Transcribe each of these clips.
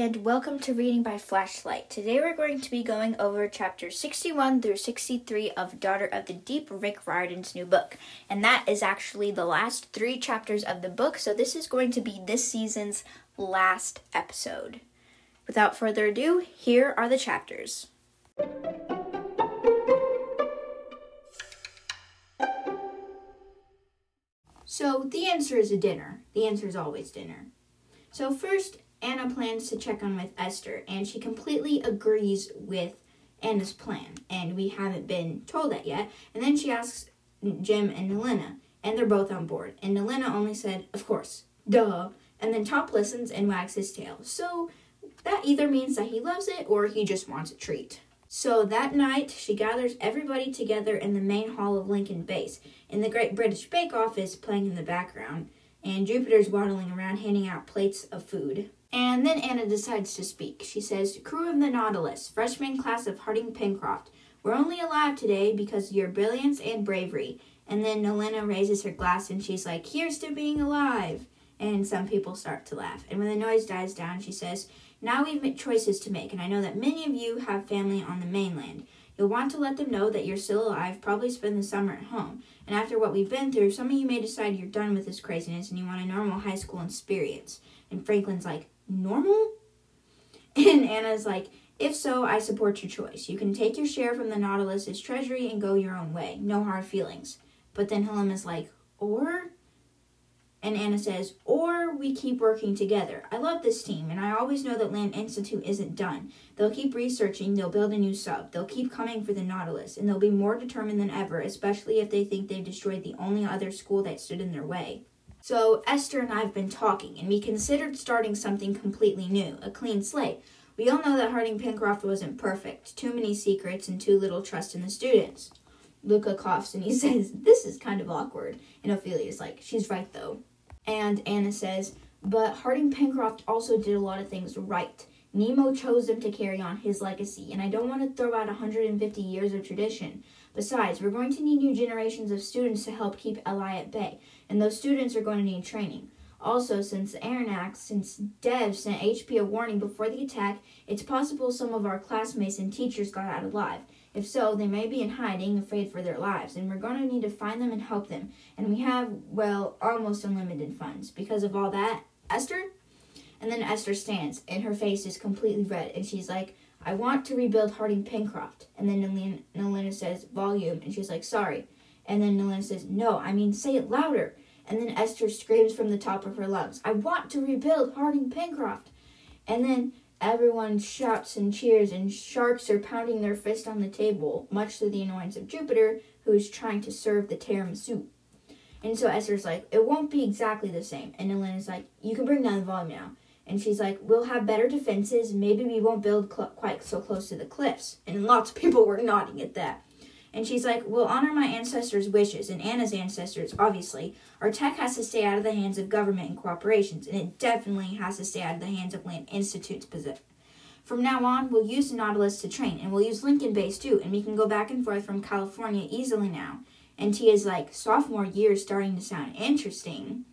and welcome to Reading by Flashlight. Today we're going to be going over chapters 61 through 63 of Daughter of the Deep, Rick Riordan's new book. And that is actually the last three chapters of the book, so this is going to be this season's last episode. Without further ado, here are the chapters. So, the answer is a dinner. The answer is always dinner. So, first, Anna plans to check on with Esther, and she completely agrees with Anna's plan, and we haven't been told that yet. And then she asks Gem and Nelinha, and they're both on board. And Nelinha only said, Of course, duh. And then Top listens and wags his tail. So that either means that he loves it or he just wants a treat. So that night, she gathers everybody together in the main hall of Lincoln Base, and the Great British Bake Off is playing in the background, and Jupiter's waddling around handing out plates of food. Then Anna decides to speak. She says, Crew of the Nautilus, freshman class of Harding Pencroft, we're only alive today because of your brilliance and bravery. And then Nelinha raises her glass and she's like, Here's to being alive. And some people start to laugh. And when the noise dies down, she says, Now we've made choices to make, and I know that many of you have family on the mainland. You'll want to let them know that you're still alive, probably spend the summer at home. And after what we've been through, some of you may decide you're done with this craziness and you want a normal high school experience. And Franklin's like, normal? And Anna's like, if so, I support your choice. You can take your share from the Nautilus's treasury and go your own way. No hard feelings. But then Helen is like, or? And Anna says, or we keep working together. I love this team, and I always know that Land Institute isn't done. They'll keep researching, they'll build a new sub, they'll keep coming for the Nautilus, and they'll be more determined than ever, especially if they think they've destroyed the only other school that stood in their way. So Esther and I have been talking, and we considered starting something completely new, a clean slate. We all know that Harding Pencroft wasn't perfect, too many secrets, and too little trust in the students. Luca coughs and he says, This is kind of awkward. And Ophelia's like, She's right though. And Anna says, But Harding Pencroft also did a lot of things right. Nemo chose them to carry on his legacy, and I don't want to throw out 150 years of tradition. Besides, we're going to need new generations of students to help keep LI at bay, and those students are going to need training. Also, since the since Dev sent HP a warning before the attack, it's possible some of our classmates and teachers got out alive. If so, they may be in hiding, afraid for their lives, and we're going to need to find them and help them. And we have, well, almost unlimited funds. Because of all that, Esther? And then Esther stands, and her face is completely red, and she's like, I want to rebuild Harding Pencroft. And then Nelinha says, volume, and she's like, sorry. And then Nelinha says, no, I mean, say it louder. And then Esther screams from the top of her lungs, I want to rebuild Harding Pencroft. And then everyone shouts and cheers, and sharks are pounding their fist on the table, much to the annoyance of Jupiter, who is trying to serve the tiramisu. And so Esther's like, it won't be exactly the same. And Elena's like, you can bring down the volume now. And she's like, we'll have better defenses. Maybe we won't build cl- quite so close to the cliffs. And lots of people were nodding at that. And she's like, we'll honor my ancestors' wishes and Anna's ancestors, obviously. Our tech has to stay out of the hands of government and corporations, and it definitely has to stay out of the hands of Land Institute's. From now on, we'll use Nautilus to train, and we'll use Lincoln Base too, and we can go back and forth from California easily now. And Tia's like, sophomore year is starting to sound interesting.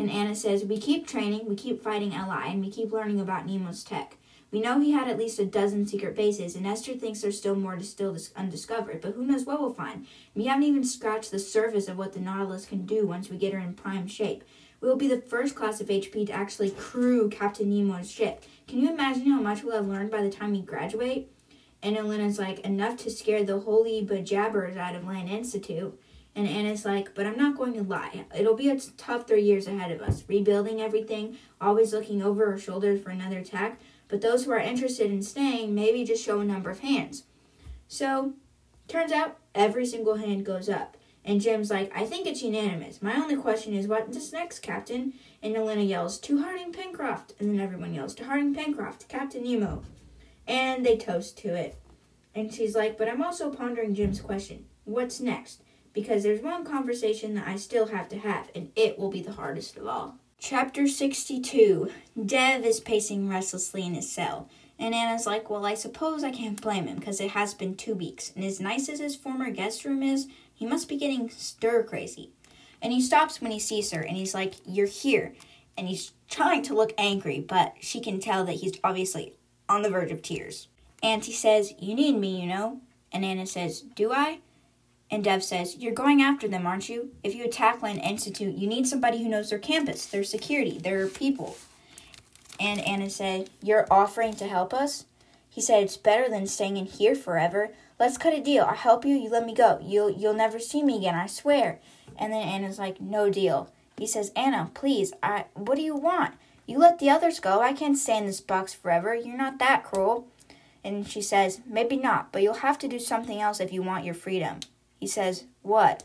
And Anna says, We keep training, we keep fighting LI, and we keep learning about Nemo's tech. We know he had at least a dozen secret bases, and Esther thinks there's still more to still dis- undiscovered, but who knows what we'll find. We haven't even scratched the surface of what the Nautilus can do once we get her in prime shape. We will be the first class of HP to actually crew Captain Nemo's ship. Can you imagine how much we'll have learned by the time we graduate? And Elena's like, enough to scare the holy bejabbers out of Land Institute. And Anna's like, but I'm not going to lie. It'll be a tough three years ahead of us, rebuilding everything, always looking over our shoulders for another attack. But those who are interested in staying maybe just show a number of hands. So, turns out every single hand goes up. And Gem's like, I think it's unanimous. My only question is, what's next, Captain? And Elena yells, To Harding Pencroft. And then everyone yells, To Harding Pencroft, Captain Nemo. And they toast to it. And she's like, But I'm also pondering Gem's question. What's next? Because there's one conversation that I still have to have, and it will be the hardest of all. Chapter 62 Dev is pacing restlessly in his cell, and Anna's like, Well, I suppose I can't blame him because it has been two weeks, and as nice as his former guest room is, he must be getting stir crazy. And he stops when he sees her, and he's like, You're here. and he's trying to look angry, but she can tell that he's obviously on the verge of tears. Auntie says, You need me, you know. And Anna says, Do I? And Dev says, You're going after them, aren't you? If you attack Land Institute, you need somebody who knows their campus, their security, their people. And Anna said, You're offering to help us? He said, It's better than staying in here forever. Let's cut a deal. I'll help you, you let me go. You'll you'll never see me again, I swear. And then Anna's like, No deal. He says, Anna, please, I what do you want? You let the others go. I can't stay in this box forever. You're not that cruel. And she says, Maybe not, but you'll have to do something else if you want your freedom. He says, What?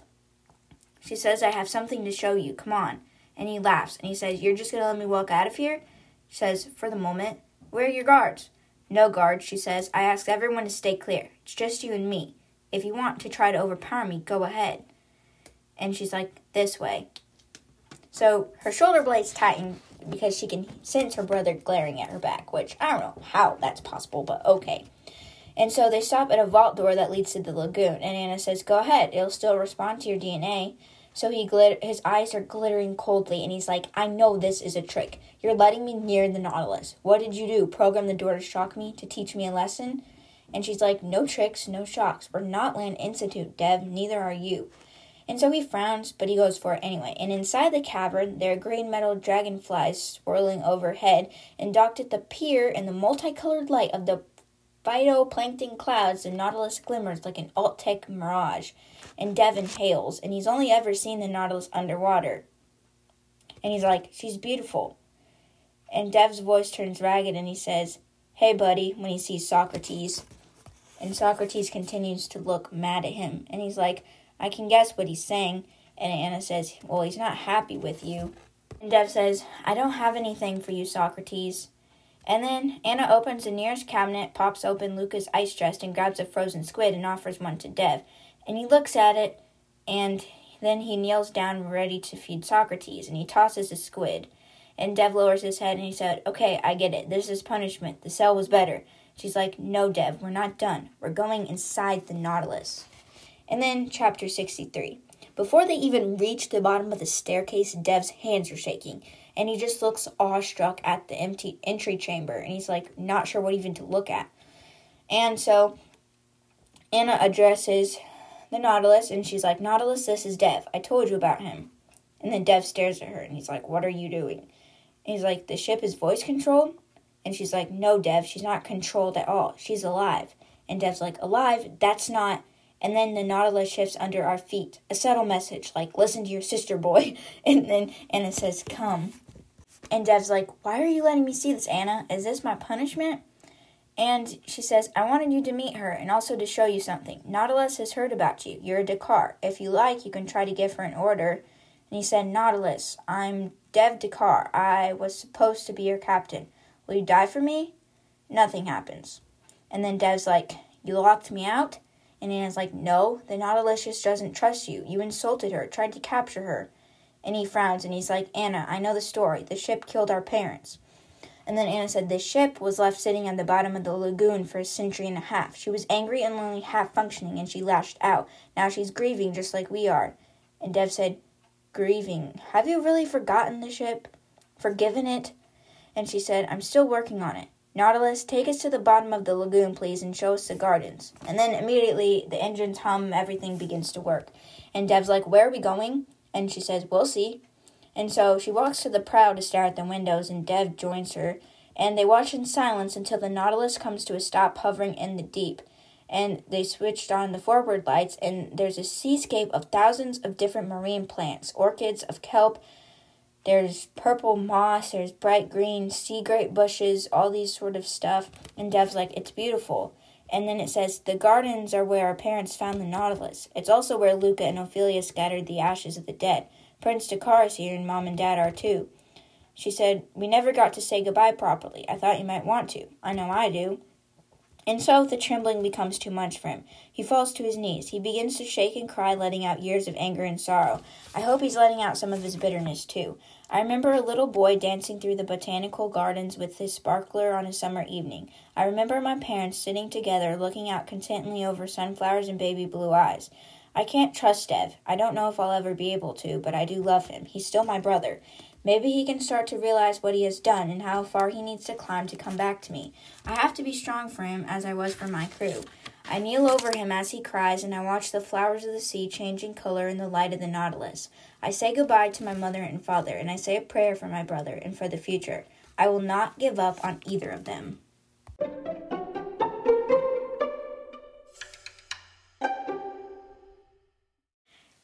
She says, I have something to show you. Come on. And he laughs and he says, You're just going to let me walk out of here? She says, For the moment. Where are your guards? No guards, she says. I ask everyone to stay clear. It's just you and me. If you want to try to overpower me, go ahead. And she's like, This way. So her shoulder blades tighten because she can sense her brother glaring at her back, which I don't know how that's possible, but okay. And so they stop at a vault door that leads to the lagoon, and Anna says, "Go ahead. It'll still respond to your DNA." So he glit- his eyes are glittering coldly, and he's like, "I know this is a trick. You're letting me near the Nautilus. What did you do? Program the door to shock me to teach me a lesson?" And she's like, "No tricks, no shocks. We're not Land Institute, Dev. Neither are you." And so he frowns, but he goes for it anyway. And inside the cavern, there are green metal dragonflies swirling overhead, and docked at the pier in the multicolored light of the phytoplankton clouds, the Nautilus glimmers like an alt-tech mirage, and Devin hails, and he's only ever seen the Nautilus underwater. And he's like, she's beautiful. And Dev's voice turns ragged, and he says, hey, buddy, when he sees Socrates. And Socrates continues to look mad at him, and he's like, I can guess what he's saying. And Anna says, well, he's not happy with you. And Dev says, I don't have anything for you, Socrates. And then Anna opens the nearest cabinet, pops open Luca's ice chest, and grabs a frozen squid and offers one to Dev. And he looks at it, and then he kneels down ready to feed Socrates, and he tosses the squid. And Dev lowers his head and he said, Okay, I get it. This is punishment. The cell was better. She's like, No, Dev, we're not done. We're going inside the Nautilus. And then, chapter 63. Before they even reach the bottom of the staircase, Dev's hands are shaking and he just looks awestruck at the empty entry chamber and he's like not sure what even to look at. And so Anna addresses the Nautilus and she's like, Nautilus, this is Dev. I told you about him. And then Dev stares at her and he's like, What are you doing? And he's like, The ship is voice controlled? And she's like, No, Dev, she's not controlled at all. She's alive. And Dev's like, Alive? That's not. And then the Nautilus shifts under our feet. A subtle message like, Listen to your sister, boy. And then Anna says, Come. And Dev's like, Why are you letting me see this, Anna? Is this my punishment? And she says, I wanted you to meet her and also to show you something. Nautilus has heard about you. You're a Dakkar. If you like, you can try to give her an order. And he said, Nautilus, I'm Dev Dakkar. I was supposed to be your captain. Will you die for me? Nothing happens. And then Dev's like, You locked me out? And Anna's like, No, the Nautilus just doesn't trust you. You insulted her, tried to capture her. And he frowns and he's like, Anna, I know the story. The ship killed our parents. And then Anna said, The ship was left sitting at the bottom of the lagoon for a century and a half. She was angry and only half functioning, and she lashed out. Now she's grieving just like we are. And Dev said, Grieving. Have you really forgotten the ship? Forgiven it? And she said, I'm still working on it. Nautilus, take us to the bottom of the lagoon, please, and show us the gardens. And then immediately the engines hum, everything begins to work. And Dev's like, Where are we going? And she says, We'll see. And so she walks to the prow to stare at the windows, and Dev joins her. And they watch in silence until the Nautilus comes to a stop hovering in the deep. And they switched on the forward lights, and there's a seascape of thousands of different marine plants orchids of kelp. There's purple moss, there's bright green sea grape bushes, all these sort of stuff. And Dev's like, It's beautiful. And then it says, The gardens are where our parents found the Nautilus. It's also where Luca and Ophelia scattered the ashes of the dead. Prince Dakkar is here, and Mom and Dad are too. She said, We never got to say goodbye properly. I thought you might want to. I know I do. And so the trembling becomes too much for him. He falls to his knees. He begins to shake and cry, letting out years of anger and sorrow. I hope he's letting out some of his bitterness, too. I remember a little boy dancing through the botanical gardens with his sparkler on a summer evening. I remember my parents sitting together, looking out contentedly over sunflowers and baby blue eyes. I can't trust Dev. I don't know if I'll ever be able to, but I do love him. He's still my brother. Maybe he can start to realize what he has done and how far he needs to climb to come back to me. I have to be strong for him as I was for my crew. I kneel over him as he cries, and I watch the flowers of the sea changing color in the light of the Nautilus. I say goodbye to my mother and father, and I say a prayer for my brother and for the future. I will not give up on either of them.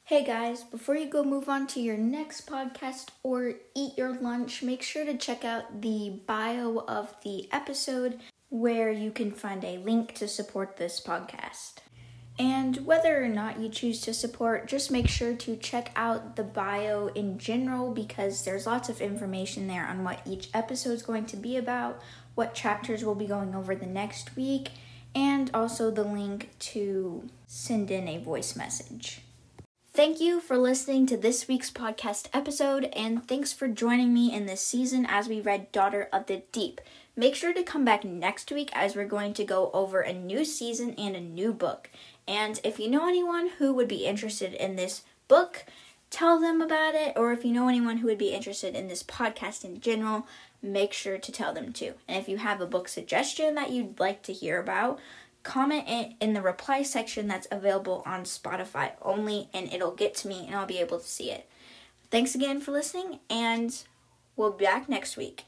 Hey guys, before you go move on to your next podcast or eat your lunch, make sure to check out the bio of the episode where you can find a link to support this podcast. And whether or not you choose to support, just make sure to check out the bio in general because there's lots of information there on what each episode is going to be about, what chapters we'll be going over the next week, and also the link to send in a voice message. Thank you for listening to this week's podcast episode, and thanks for joining me in this season as we read Daughter of the Deep. Make sure to come back next week as we're going to go over a new season and a new book. And if you know anyone who would be interested in this book, tell them about it. Or if you know anyone who would be interested in this podcast in general, make sure to tell them too. And if you have a book suggestion that you'd like to hear about, comment it in the reply section that's available on Spotify only, and it'll get to me and I'll be able to see it. Thanks again for listening, and we'll be back next week.